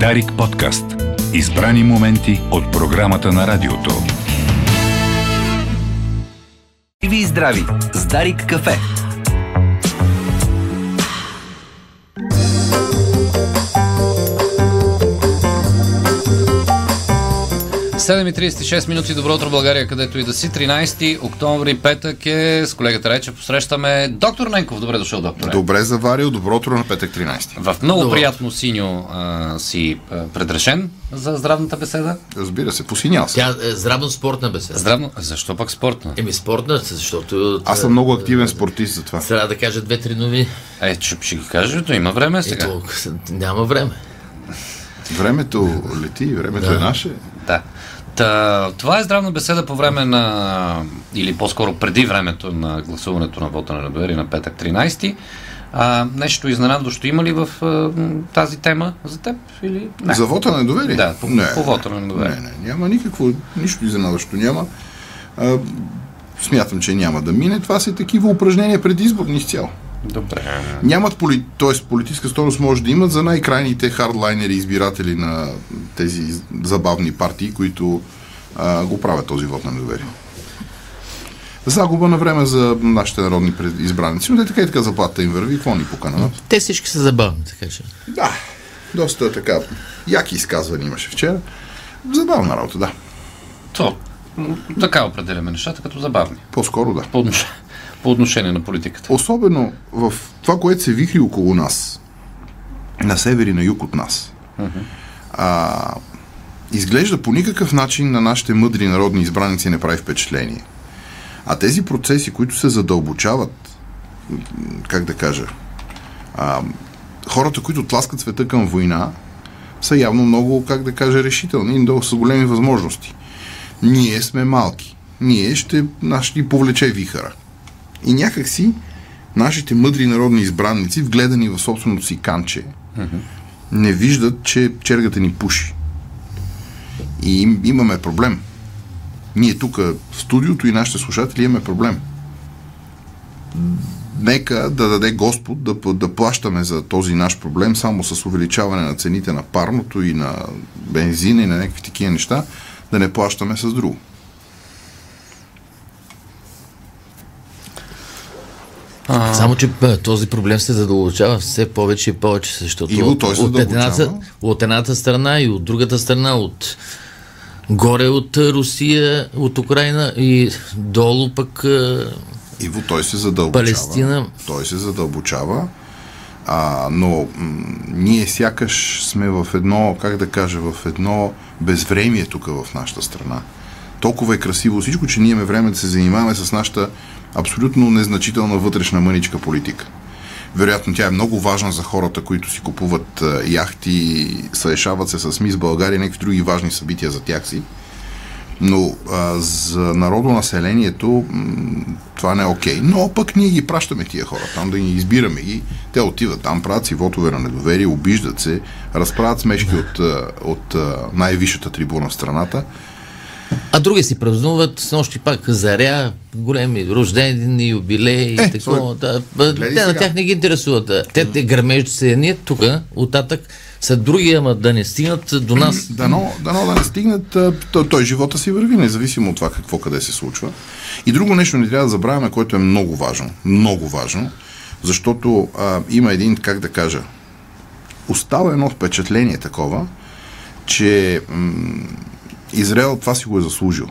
Дарик подкаст. Избрани моменти от програмата на радиото. И ви здрави с Дарик кафе. Седем и 36 минути, добро утро България, където и да си. 13 октомври, петък е. С колегата Рече посрещаме доктор Ненков. Добре дошъл, доктор. Добре заварил, добро утро на петък 13. В много Добро. приятно синьо а, си а, предрешен за здравната беседа. Разбира се, посинял се. Тя е здравно-спортна беседа. Здравно? Защо пък спортна? Еми спортна, защото... Аз съм много активен спортист за това. Трябва да кажа две-три новини. Е, ще, ще ги кажа, но има време сега. Ето, няма време. Времето лети, времето Да. е наше. Да. Та, това е здравна беседа по време на, или по-скоро преди времето на гласуването на вота на недоверие на петък 13. А, нещо изненадващо има ли в а, тази тема за теб? Или? Не. За вота на недоверие? Да, по- по вота на недоверие. Не, не, няма никакво, нищо изненадващо няма. А, смятам, че няма да мине. Това са такива упражнения предизборни изцяло. Добре. Нямат поли... т.е. политическа стойност може да имат за най-крайните хардлайнери избиратели на тези забавни партии, които а, го правят този вод на недоверие. Загуба на време за нашите народни избраници, но те така и така заплата им върви, какво ни поканат? Те всички са забавни, така че. Да, доста така яки изказвания имаше вчера. Забавна работа, да. То, така определяме нещата като забавни. По-скоро да. По, отнош... по отношение на политиката. Особено в това, което се вихри около нас, на север и на юг от нас, а, изглежда по никакъв начин на нашите мъдри народни избраници не прави впечатление. А тези процеси, които се задълбочават, как да кажа, а, хората, които тласкат света към война, са явно много, как да кажа, решителни и много с големи възможности. Ние сме малки. Ние ще, нас ще повлече вихара. И някак си нашите мъдри народни избранници, вгледани в собственото си канче, не виждат, че чергата ни пуши. И им, имаме проблем. Ние тук в студиото и нашите слушатели имаме проблем. Нека да даде Господ да, да плащаме за този наш проблем само с увеличаване на цените на парното и на бензина и на някакви такива неща, да не плащаме с друго. Само, че този проблем се задълбочава все повече и повече, защото Иво, той се от, едната, от едната страна и от другата страна, от горе от Русия, от Украина и долу пък Иво, той се задълбочава. Палестина. Той се задълбочава, а, но м- ние сякаш сме в едно, как да кажа, в едно безвремие тук в нашата страна. Толкова е красиво всичко, че ние имаме време да се занимаваме с нашата абсолютно незначителна вътрешна мъничка политика. Вероятно тя е много важна за хората, които си купуват яхти, съешават се с Мис България и някакви други важни събития за тях си. Но а, за народонаселението м, това не е окей. Но пък ние ги пращаме тия хора там да ги избираме ги. Те отиват там, правят си вотове на недоверие, обиждат се, разправят смешки от, от най-висшата трибуна в страната. А други си празнуват, с нощи пак заря, големи рождени, юбилеи и Е, такова. стой. Да, те на тях не ги интересуват. Те, те гърмежат се ние тук, оттатък са други, ама да не стигнат до нас. Дано, дано да не стигнат, той, той живота си върви, независимо от това какво къде се случва. И друго нещо не трябва да забравяме, което е много важно. Много важно, защото а, има един, как да кажа, остава едно впечатление такова, че м- Израел това си го е заслужил.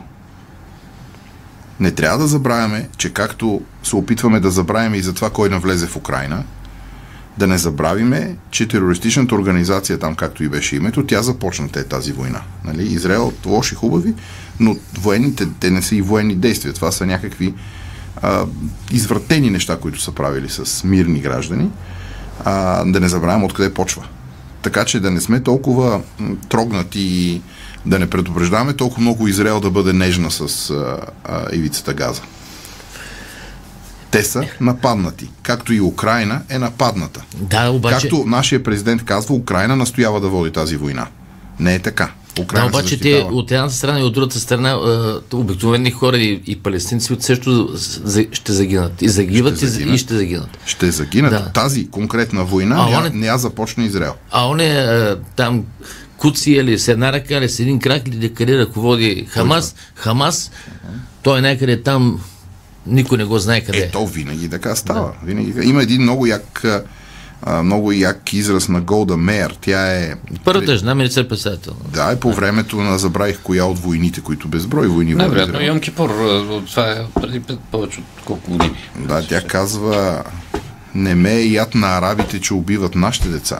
Не трябва да забравяме, че както се опитваме да забравяме и за това кой навлезе в Украина, да не забравиме, че терористичната организация там, както и беше името, тя започна те тази война. Нали? Израел лоши хубави, но военните, те не са и военни действия. Това са някакви а, извратени неща, които са правили с мирни граждани. А, да не забравяме откъде почва. Така че да не сме толкова трогнати и да не предупреждаваме толкова много Израел да бъде нежна с а, а, ивицата Газа. Те са нападнати. Както и Украина е нападната. Да, обаче... Както нашия президент казва, Украина настоява да води тази война. Не е така. Да, Украина се обаче те от едната страна и от другата страна обикновени хора и, и палестинци също за- ще загинат. И загиват, Ще загинат. и ще загинат. Ще загинат. Да. Тази конкретна война А, не, он е- не я започна Израел. А он е там куци или с една ръка, или с един крак, или къде ръководи Хамас. Хамас, той е някъде там, никой не го знае къде. Е, то винаги така става. Винаги. Има един много як, много як израз на Голда Мейер. Тя е... Първата жена министър-председател. Да, е по времето на забравих коя от войните, които безброй войни води Най-вероятно Израел. Йом Кипур. Това е преди повече от колко години. Да, тя казва не ме е яд на арабите, че убиват нашите деца.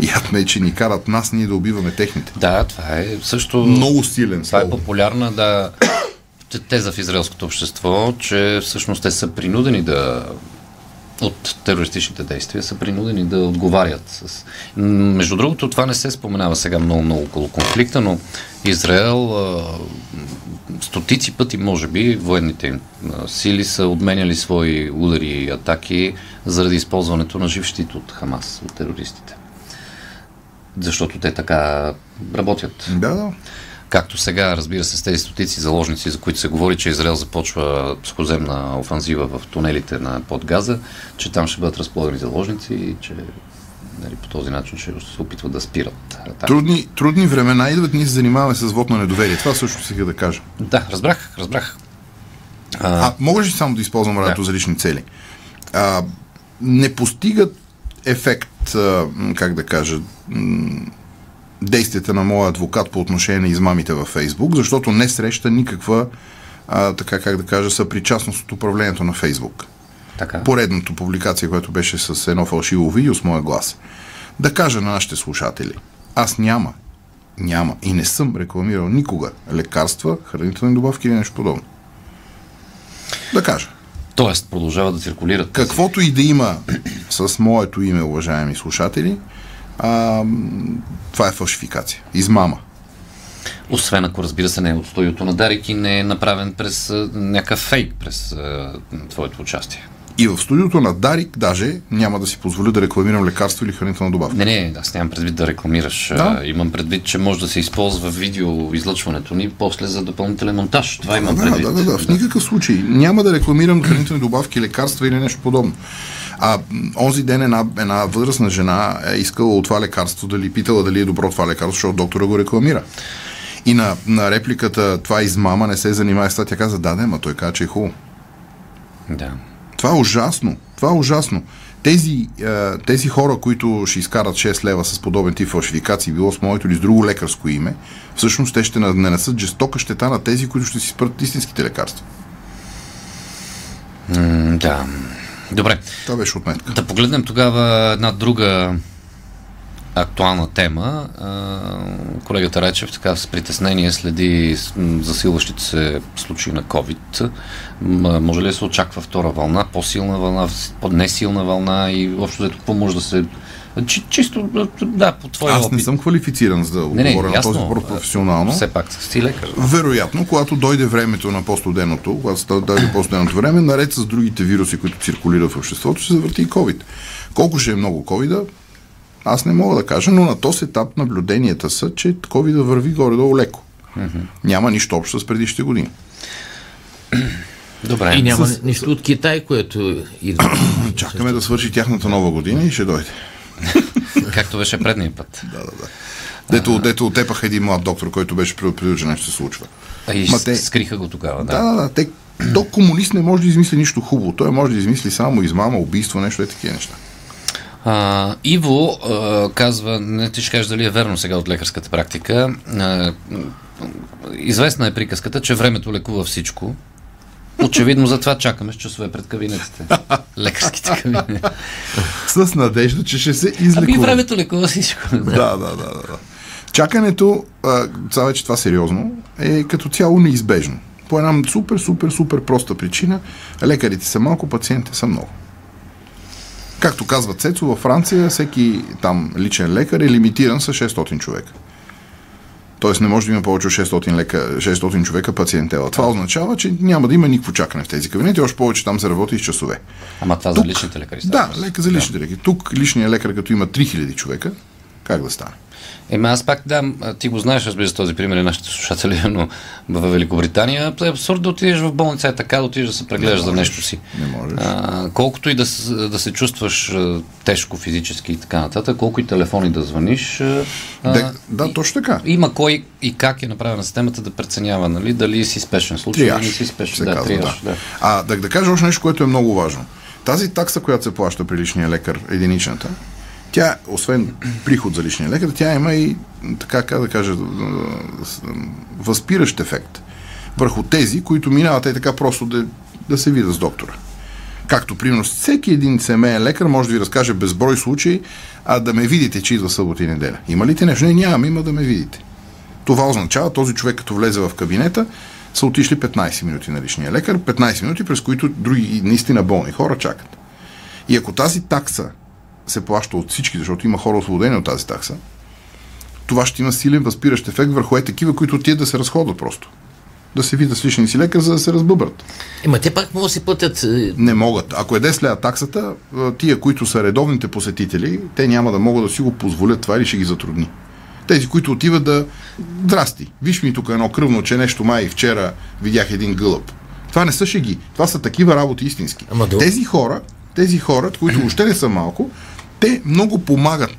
Яд ме е, че ни карат нас, ние да убиваме техните. Да, това е също... Много силен Това е популярна, да, теза в израелското общество, че всъщност те са принудени да от терористичните действия са принудени да отговарят. С... Между другото, това не се споменава сега много-много около конфликта, но Израел а, стотици пъти, може би, военните им сили са отменяли свои удари и атаки заради използването на жив щит от Хамас, от терористите. Защото те така работят. Да, да. Както сега, разбира се, с тези стотици заложници, за които се говори, че Израел започва сухоземна офанзива в тунелите на под Газа, че там ще бъдат разполагани заложници и че нали, по този начин ще се опитват да спират. Трудни, трудни времена идват, ние се занимаваме с вод на недоверие. Това също сега да кажа. Да, разбрах, разбрах. А, могаш ли само да използвам радиото Да. за лични цели? А, не постигат ефект, как да кажа, действията на моя адвокат по отношение на измамите във Фейсбук, защото не среща никаква, а, така как да кажа, съпричастност от управлението на Фейсбук. Така. Поредната публикация, която беше с едно фалшиво видео с моя глас. Да кажа на нашите слушатели, аз няма, няма и не съм рекламирал никога лекарства, хранителни добавки или нещо подобно. Да кажа. Тоест, продължава да циркулират. Каквото и да има с моето име, уважаеми слушатели, а, това е фалшификация. Измама. Освен ако, разбира се, не е от студиото на Дарик и не е направен през някакъв фейк през а, твоето участие. И в студиото на Дарик даже няма да си позволя да рекламирам лекарство или хранителна добавка. Не, не, аз нямам предвид да рекламираш. Да. А, имам предвид, че може да се използва видео излъчването ни после за допълнителен монтаж. Това имам Да, предвид. да, да, да, в никакъв случай. Няма да рекламирам хранителни добавки, лекарства или нещо подобно. А онзи ден една, една възрастна жена е искала от това лекарство да ли питала дали е добро това лекарство, защото доктора го рекламира. И на, на репликата това измама, не се занимава с това, тя каза, да, да, ма той каза, че е хубаво. Да. Това е ужасно. Това е ужасно. Тези, е, тези хора, които ще изкарат 6 лева с подобен тип фалшификации, било с моето или с друго лекарско име, всъщност те ще на- нанесат жестока щета на тези, които ще си спрат истинските лекарства. М, да. Добре. Това беше отметка. Да погледнем тогава една друга актуална тема. Колегата Райчев така с притеснение следи засилващите се случаи на COVID. Може ли да се очаква втора вълна, по-силна вълна, по-несилна вълна и общо взето какво може да се... Чи, чисто, да, по твоя Аз опит. не съм квалифициран за да Не, на този въпрос професионално. Все пак си лекар. Вероятно, когато дойде времето на по-студеното, когато дойде по-студеното време, наред с другите вируси, които циркулират в обществото, ще завърти и COVID. Колко ще е много COVID, аз не мога да кажа, но на този етап наблюденията са, че COVID върви горе-долу леко. Няма нищо общо с предишните години. Добре. И няма с- нищо от Китай, което идва. Чакаме да свърши тяхната нова година и ще дойде. Както беше предния път. Да, да, да. Дето, дето отепаха един млад доктор, който беше предупредил, че нещо се случва. А и Ма те- скриха го тогава, да. Да, да, да. Те, то комунист не може да измисли нищо хубаво. Той може да измисли само измама, убийство, нещо е такива неща. А, Иво а, казва, не ти ще кажеш дали е верно сега от лекарската практика. А, известна е приказката, че времето лекува всичко. Очевидно затова чакаме с часове пред кабинетите. Лекарските кабинети. С надежда, че ще се Ами излекува. времето лекува всичко. Да, да, да, да. да. Чакането, сега вече това сериозно, е като цяло неизбежно. По една супер, супер, супер проста причина. Лекарите са малко, пациентите са много. Както казва Цецо, във Франция всеки там личен лекар е лимитиран с 600 човека. Тоест не може да има повече от 600, лека, 600 човека пациентела. Това означава, че няма да има никакво чакане в тези кабинети, още повече там се работи с часове. Ама това за личните лекари става Да, лека за личните лекари. Тук личният лекар, като има 3000 човека, Как да стане? Ема аз пак да, ти го знаеш, разбира се, този пример и нашите слушатели, но в Великобритания е абсурд да отидеш в болница е така, да отидеш да се прегледаш за нещо си. Не можеш. А, колкото и да, да се чувстваш тежко физически и така нататък, колко и телефони да звъниш, а, Да, да, точно така. има кой и как е направена системата да преценява, нали, дали си спешен случай или не си спешен. Да, казва, триаж, да. да. А да, да кажа още нещо, което е много важно. Тази такса, която се плаща при личния лекар, единичната, тя, освен приход за личния лекар, тя има и, така как да кажа, възпиращ ефект върху тези, които минават и така просто да, да се видят с доктора. Както, примерно, всеки един семейен лекар може да ви разкаже безброй случаи, а да ме видите, че идва събота и неделя. Има ли те нещо? Не, нямам, има да ме видите. Това означава, този човек като влезе в кабинета, са отишли 15 минути на личния лекар, 15 минути, през които други наистина болни хора чакат. И ако тази такса се плаща от всички, защото има хора освободени от тази такса, това ще има силен възпиращ ефект върху е такива, които отидат да се разходват просто. Да се видят с личния си лекар, за да се разбъбрат. Ема те пак могат да си платят. е, Не могат. Ако е 10 лева таксата, а, тия, които са редовните посетители, те няма да могат да си го позволят това или ще ги затрудни. Тези, които отиват да... Здрасти, виж ми тук едно кръвно, че нещо май вчера видях един гълъб. Това не са шеги. Това са такива работи истински. Ама Тези хора, тези хора, които въобще не са малко, те много помагат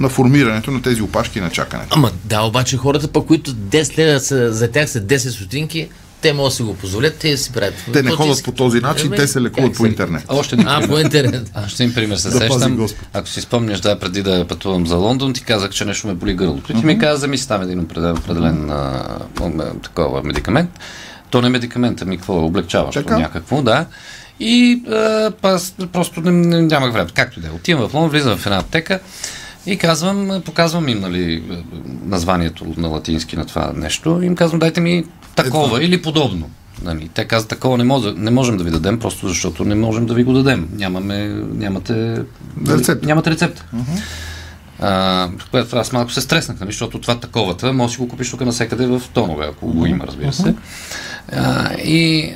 на формирането на тези опашки на чакането. Ама да, обаче хората, по които 10 лева са, за тях са 10 стотинки, те могат да си го позволят, те си правят. Те не ходят по този начин, те се лекуват как по се- интернет. Още един А, по интернет. А, ще един пример се Да сещам. Ако си спомняш, да, преди да пътувам за Лондон, ти казах, че нещо ме боли гърлото. И ти ми каза, си там един определен, определен а, а, такова медикамент. То не е медикамент, ами какво е, облегчаващо Така. някакво, да. И а, аз просто не, не, нямах време. Както да е. Отивам в Лондон, влизам в една аптека и казвам, показвам им нали, названието на латински на това нещо. Им казвам, дайте ми такова или подобно. Нали, те казват, такова не, може, не можем да ви дадем, просто защото не можем да ви го дадем. Нямаме, нямате, Рецепта. нямате рецепта. А, което аз малко се стреснах, нали, защото това таковата, може да си го купиш тук навсекъде в тонове, ако го има, разбира се. А, и,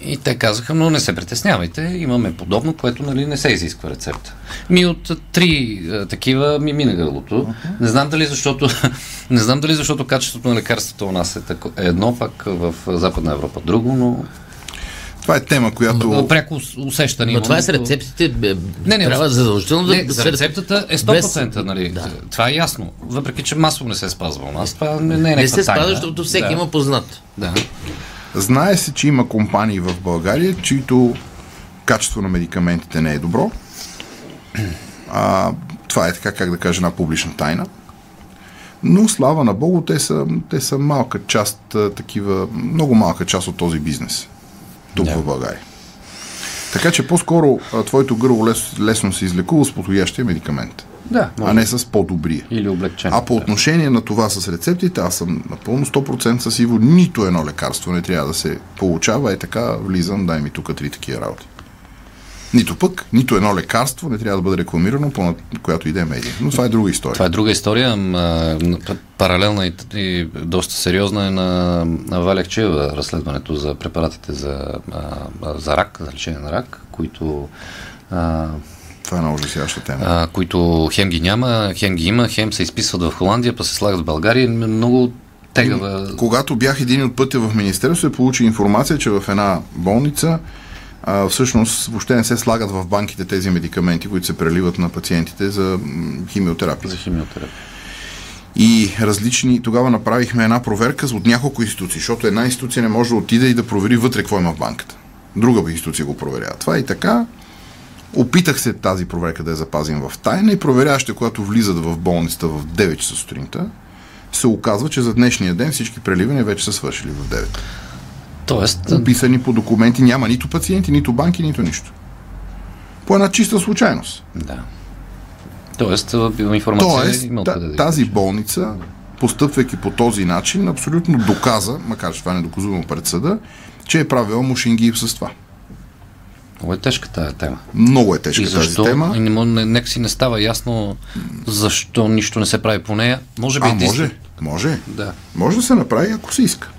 и те казаха, но не се притеснявайте, имаме подобно, което нали, не се изисква рецепта. Ми от три а, такива ми мина гърлото. Не знам дали защото, не знам дали защото качеството на лекарството у нас е, тако, е едно, пак в Западна Европа друго, но Това е тема, която... пряко ус- усещане. Но това е с рецептите. Бе, Не, не, трябва задължително не, да за рецептата е 100%, нали? Да. Това е ясно. Въпреки, че масово не се спазва у нас. Това не, не е Не се тайна. защото всеки да. има познат. Да. Знае се, че има компании в България, чието качество на медикаментите не е добро. А, това е така, как да кажа, една публична тайна. Но слава на Богу, те са, те са малка част, такива, много малка част от този бизнес. Тук Да. в България. Така че по-скоро твоето гърло лес, лесно се излекува с подходящия медикамент, Да, а не с по-добрия. Или облегчен. А по отношение на това с рецептите, аз съм напълно 100% със сигурен, нито едно лекарство не трябва да се получава. Е така, влизам, дай ми тук три такива работи. Нито пък, нито едно лекарство не трябва да бъде рекламирано по която иде медия. Но това е друга история. Това е друга история. Паралелна и, и доста сериозна е на, на Валякчева разследването за препаратите за, за рак, за лечение на рак, които а, Това е много ужасяваща тема. а, които хем ги няма, хем ги има, хем се изписват в Холандия, па се слагат в България. Много тегава. Когато бях един от пътя в Министерството, получи информация, че в една болница а, всъщност въобще не се слагат в банките тези медикаменти, които се преливат на пациентите за химиотерапия. За химиотерапия. И различни, тогава направихме една проверка от няколко институции, защото една институция не може да отиде и да провери вътре какво има в банката. Друга институция го проверява. Това е и така. Опитах се тази проверка да я запазим в тайна и проверяващите, когато влизат в болницата в 9 часа сутринта, се оказва, че за днешния ден всички преливания вече са свършили в 9. Тоест, Описани по документи няма нито пациенти, нито банки, нито нищо. По една чиста случайност. да. Тоест, информация Тоест, има та, откъде да тази болница, постъпвайки по този начин, абсолютно доказа, макар че това не е доказуемо пред съда, че е правила мушинги с това. Много е тежка тая тема. Много е тежка И защо? тази тема. И не, не, нека си не става ясно защо нищо не се прави по нея. Може би А, единствено- може, може. Да. Може да се направи, ако се иска.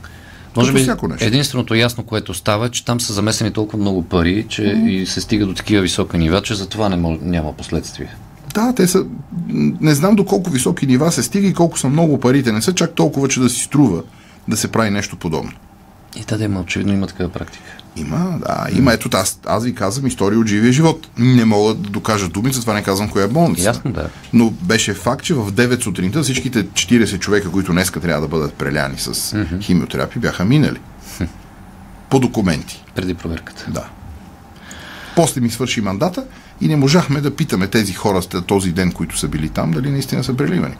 Може би единственото ясно, което става, е, че там са замесени толкова много пари, че и се стига до такива високи нива, че за това не мож, няма последствия. Да, те са. Не знам до колко високи нива се стига и колко са много парите. Не са чак толкова, че да си струва да се прави нещо подобно. И да, да има, очевидно има такава практика. Има, да, има. Ето, аз, аз ви казвам история от живия живот. Не мога да докажа думи, затова не казвам коя е болница. Ясно, да. Но беше факт, че в 9 сутринта всичките 40 човека, които днеска трябва да бъдат преляни с mm-hmm. химиотерапия, бяха минали. По документи. Преди проверката. Да. После ми свърши мандата и не можахме да питаме тези хора този ден, които са били там, дали наистина са преливани.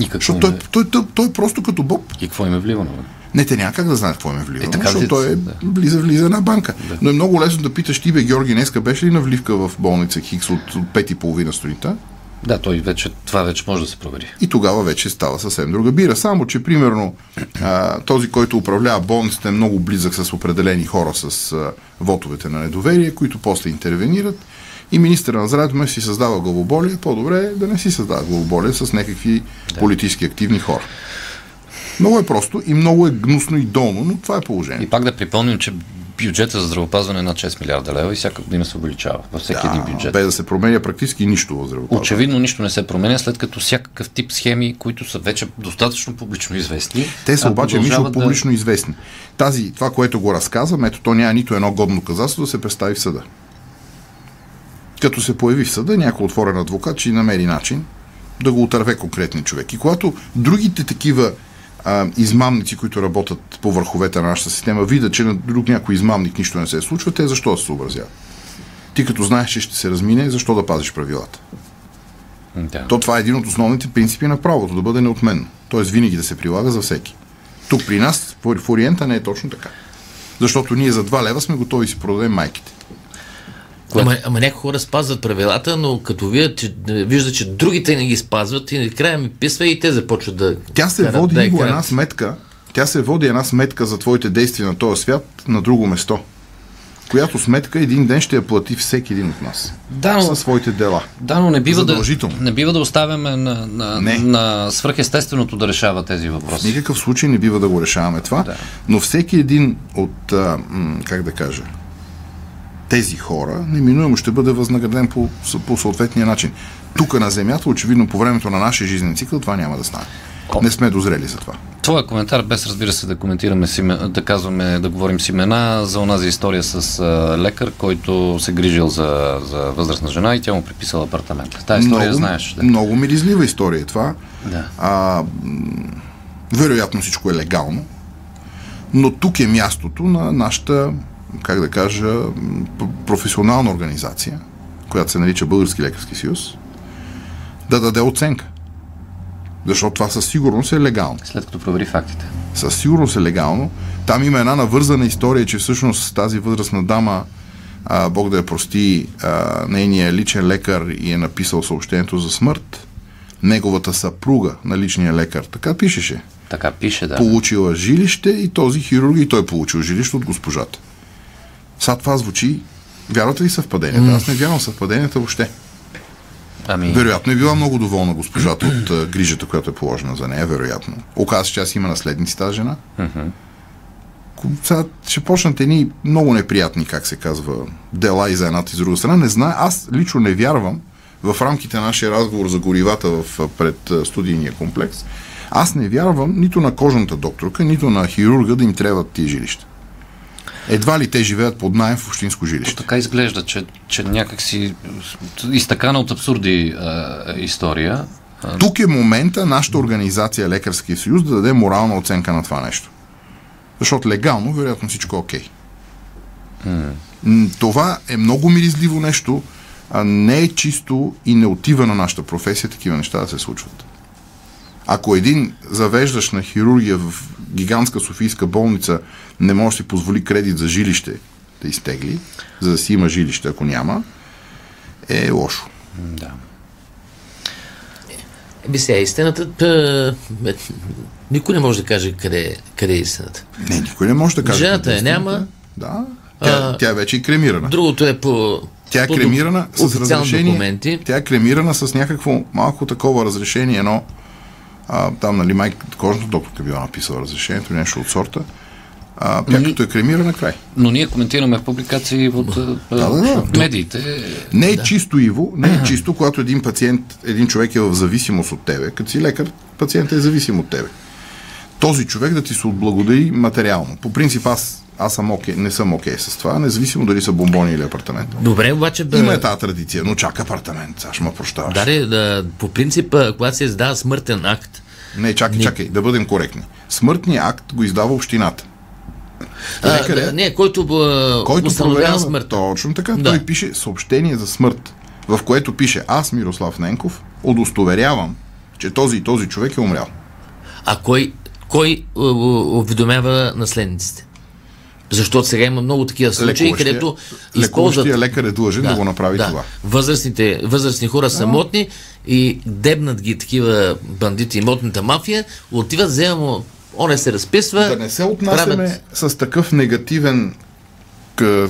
И какво Защото им той, е, той, той, той е просто като Боб. и какво им е вливано? Не, те няма как да знаят какво им е вливано, Е, защото той е Да. влиза, влиза една банка. Но е много лесно да питаш ти, бе, Георги, днеска беше ли на вливка в болница Хикс от, от 5 и половина сутринта? Да, той вече, това вече може да се провери. И тогава вече става съвсем друга бира. Само, че примерно а, този, който управлява болницата е много близък с определени хора с а, вотовете на недоверие, които после интервенират. И министъра на здравето ме си създава главоболие, по-добре е да не си създава главоболие с някакви политически активни хора. Много е просто и много е гнусно и долно, но това е И положението. пак да припомним, че бюджета за здравеопазване е над 6 милиарда лева и всяка година се увеличава във всеки един бюджет. без да се променя практически нищо в здравеопазването. Очевидно нищо не се променя, след като всякакъв тип схеми, които са вече достатъчно публично известни. Те са обаче продължават да- публично известни. Тази, това, което го разказвам, ето то няма нито едно годно казателство да се представи в съда. Като се появи в съда, някой отворен адвокат ще намери начин да го отърве конкретен човек. И когато другите такива а, измамници, които работят по върховете на нашата система, видят, че на друг някой измамник нищо не се случва, те защо да се съобразяват? Ти като знаеш, че ще се размине, защо да пазиш правилата? Да. То това е един от основните принципи на правото, да бъде неотменно. Тоест винаги да се прилага за всеки. Тук при нас, в Ориента, не е точно така. Защото ние за 2 лева сме готови да си продадем майките. Ама, ама някои хора спазват правилата, но като видят, че, виждат, че другите не ги спазват и накрая ми писва и те започват да Тя се карат, води да Иво, една сметка, тя се води една сметка за твоите действия на този свят на друго место. Която сметка един ден ще я плати всеки един от нас. Да, но- Със своите дела. Да, но не бива, да, не бива да оставяме на, на, Не. на свръхестественото да решава тези В въпроси. никакъв случай не бива да го решаваме това, Да. но всеки един от, а, как да кажа, тези хора неминуемо ще бъде възнаграден по, по съответния начин. Тук на Земята, очевидно по времето на нашия жизнен цикъл, това няма да стане. Не сме дозрели за това. Твоя коментар, без разбира се да коментираме, да казваме, да говорим с имена, за онази история с а, лекар, който се грижил за, за възрастна жена и тя му приписала апартамент. Тази история много, знаеш. Да. много миризлива история е това. Да. А, вероятно всичко е легално, но тук е мястото на нашата, как да кажа, професионална организация, която се нарича Български лекарски съюз, да даде оценка. Защото това със сигурност е легално. След като провери фактите. Със сигурност е легално. Там има една навързана история, че всъщност тази възрастна дама, а, Бог да я прости, а, нейният личен лекар и е написал съобщението за смърт. Неговата съпруга на личния лекар, така пишеше, Така пише, да. получила жилище и този хирург и той получил жилище от госпожата. Сега това звучи, вярвате ли съвпаденията? Аз не вярвам съвпаденията въобще. Ами, Вероятно е била много доволна госпожата от грижата, която е положена за нея, вероятно. Оказва се, че аз има наследници тази жена. Сега ще почнат едни много неприятни, как се казва, дела и за едната и за друга страна. Не знае, аз лично не вярвам в рамките на нашия разговор за горивата в, пред студийния комплекс. Аз не вярвам нито на кожната докторка, нито на хирурга да им трябват тия жилища. Едва ли те живеят под найем в общинско жилище. така изглежда, че, че някакси изтъкана от абсурди а, история. Тук е момента нашата организация Лекарския съюз да даде морална оценка на това нещо. Защото легално, вероятно всичко е окей. М, Това е много миризливо нещо, а не е чисто и не отива на нашата професия такива неща да се случват. Ако един завеждаш на хирургия в гигантска софийска болница не може да си позволи кредит за жилище да изтегли, за да си има жилище, ако няма, е лошо. да. Еби сега, истината, е, никой не може да каже къде, къде е истината. Не, никой не може да каже. Жената къде е истината. няма. Да. Тя, А, тя е вече и кремирана. Другото е по... Тя е кремирана с разрешение. документи. Тя е кремирана с някакво малко такова разрешение, едно а, там, нали, майка, кожната докторка била написала разрешението, нещо от сорта. а, тя като е кремира на край. Но ние коментираме публикации от да, да, да. медиите. Не е чисто, Иво, не е чисто, когато един пациент, един човек е в зависимост от тебе. Като си лекар, пациентът е зависим от тебе. Този човек да ти се отблагодари материално. По принцип аз, аз съм окей, не съм окей с това, независимо дали са бомбони или апартамент. Добре, обаче... Бе... Има е тази традиция, но чак апартамент, ще ме прощаваш. Да, да, по принцип, когато се издава смъртен акт, Не, чакай, Не. чакай, да бъдем коректни. Смъртният акт го издава общината. а, Лекаря, да, не, който, а, който установява смърт. Точно така. Да. Той пише съобщение за смърт, в което пише аз, Мирослав Ненков, удостоверявам, че този и този човек е умрял. А кой, кой уведомява наследниците? Защото сега има много такива случаи, Лекуващия- където лекуващия лекар е длъжен да, го направи това. Възрастните, възрастни хора самотни и дебнат ги такива бандити, имотната мафия, отиват, взема му, оне се разписва. Да не се отнасяме правят- с такъв негативен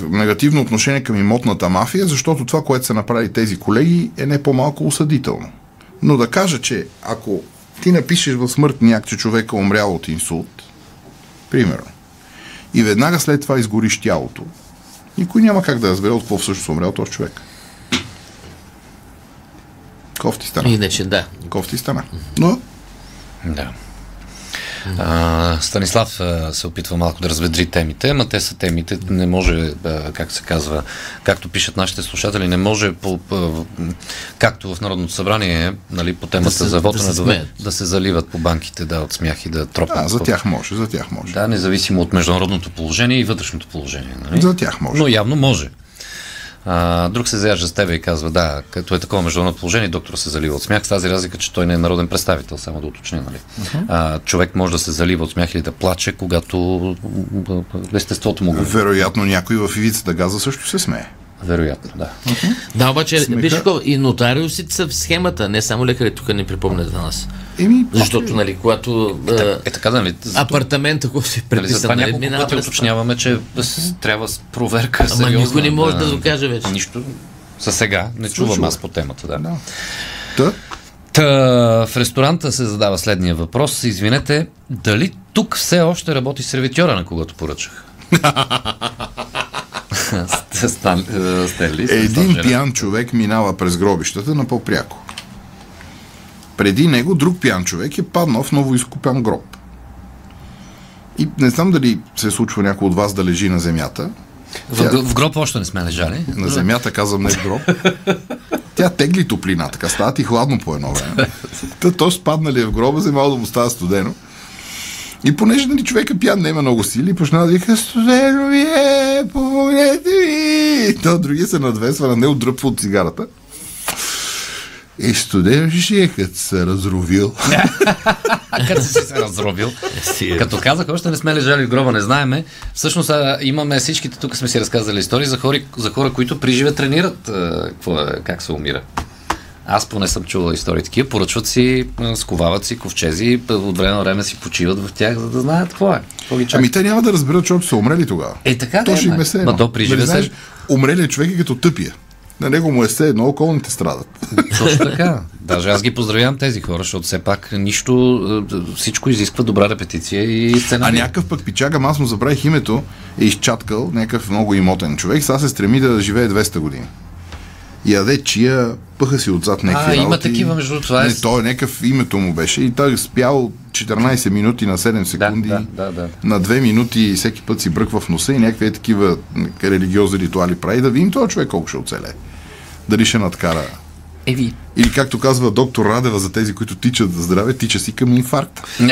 негативно отношение към имотната мафия, защото това, което са направили тези колеги, е не по-малко осъдително. Но да кажа, че ако ти напишеш в смъртния акт, че човек е умрял от инсулт, примерно, и веднага след това изгориш тялото, никой няма как да разбере от какво всъщност е умрял този човек. Кофти стана. Иначе, да. Кофти стана. Но Да. А, Станислав а, се опитва малко да разведри темите, ама те са темите, не може, а, как се казва, както пишат нашите слушатели, не може, по, по, както в Народното събрание, нали, по темата Да се- за вота да се да се заливат по банките, да, от смях и да тропат. а, за тях може, за тях може. Да, независимо от международното положение и вътрешното положение. Нали? За тях може. Но явно може. А, друг се заяжда с тебе и казва, да, като е такова международно положение, доктор се залива от смях, с тази разлика, че той не е народен представител, само да уточня, нали? А, човек може да се залива от смях или да плаче, когато естеството му го... Вероятно някой в ивицата газа също се смее. Вероятно, да. Да, обаче, Смеха- виж какво, и нотариусите са в схемата, не само лекари, тук не припомнят за нас. Еми, Защото, нали, когато а, Е така, нали? За, апартамента, ако си нали, затова нали, няколко минава пъти уточняваме, че трябва с проверка Ама сериозна, никой не може да докаже вече. Нищо. За сега не чувам аз по темата, да. Да. Та, Та, в ресторанта се задава следния въпрос. Извинете, дали тук все още работи сервитьора, на когото поръчах? Стан, е, Стенли, един пиян човек минава през гробищата на по-пряко. Преди него друг пиян човек е паднал в ново изкупен гроб. И не знам дали се случва някой от вас да лежи на земята. В, в гроб още не сме лежали. На земята, казвам не в гроб. Тя тегли топлина, така става ти хладно по едно време. Та то спаднали в гроба, вземало да му става студено. И понеже нали, човека пиян не има много сили, почна да вика, студено ми е, помогнете ми. То другия се надвесва на него, дръпва от цигарата. И е, като се разровил. Като си се разробил. Си, Като казах, още не сме лежали в гроба, не знаеме. Всъщност а, имаме всичките, тук сме си разказали истории за хора, за хора които при живе тренират а, какво е, как се умира. Аз поне съм чувал истории такива. Поръчват си, а, сковават си ковчези, от време на време си почиват в тях, за да знаят какво е. Какво ги чака. Ами те няма да разберат, защото са умрели тогава. Е, така То да е, ще им е все Ма то при Нали живе знаеш, се... Умрелият човек е като тъпия. На него му е все едно, околните страдат. Точно така. Даже аз ги поздравявам тези хора, защото все пак нищо, а, всичко изисква добра репетиция и А сценарий. някакъв пък пичага, аз му забравих името, е изчаткал някакъв много имотен човек, сега се стреми да живее 200 години. Яде чия, пъха си отзад някакви А, има работи. такива, между това е- Не, той е някакъв името му беше и той е спял 14 минути на 7 секунди. да, да, да. На 2 минути всеки път си бръква в носа и някакви такива религиозни ритуали прави. Да видим този човек колко ще оцеле. Дали ще надкара. Еви. Или както казва доктор Радева за тези, които тичат за здраве, тича си към инфаркт.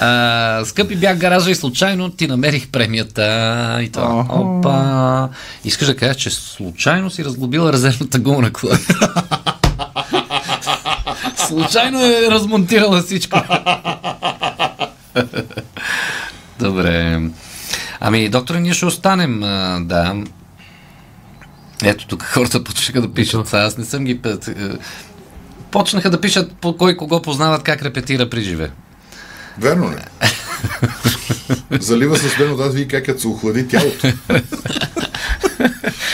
А, скъпи бях гаража и случайно ти намерих премията. И това. Аха. Опа. Искаш да кажеш, че случайно си разглобила резервната гума на колата. случайно е размонтирала всичко. Добре. Ами, доктори, ние ще останем. Да. Ето тук хората почнаха да пишат. Аз не съм ги... е, Почнаха да пишат по кой кого познават как репетира при живе. Верно ли? Залива се студено, да види как като се охлади тялото.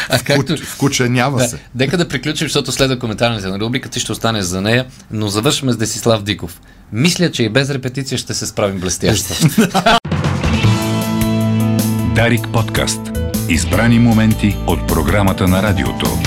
А както... Вкуч- Вкученява Да, се. нека да приключим, защото следва коментарната на рубрика, ти ще останеш за нея, но завършваме с Десислав Диков. Мисля, че и без репетиция ще се справим блестящо. Дарик подкаст. Избрани моменти от програмата на радиото.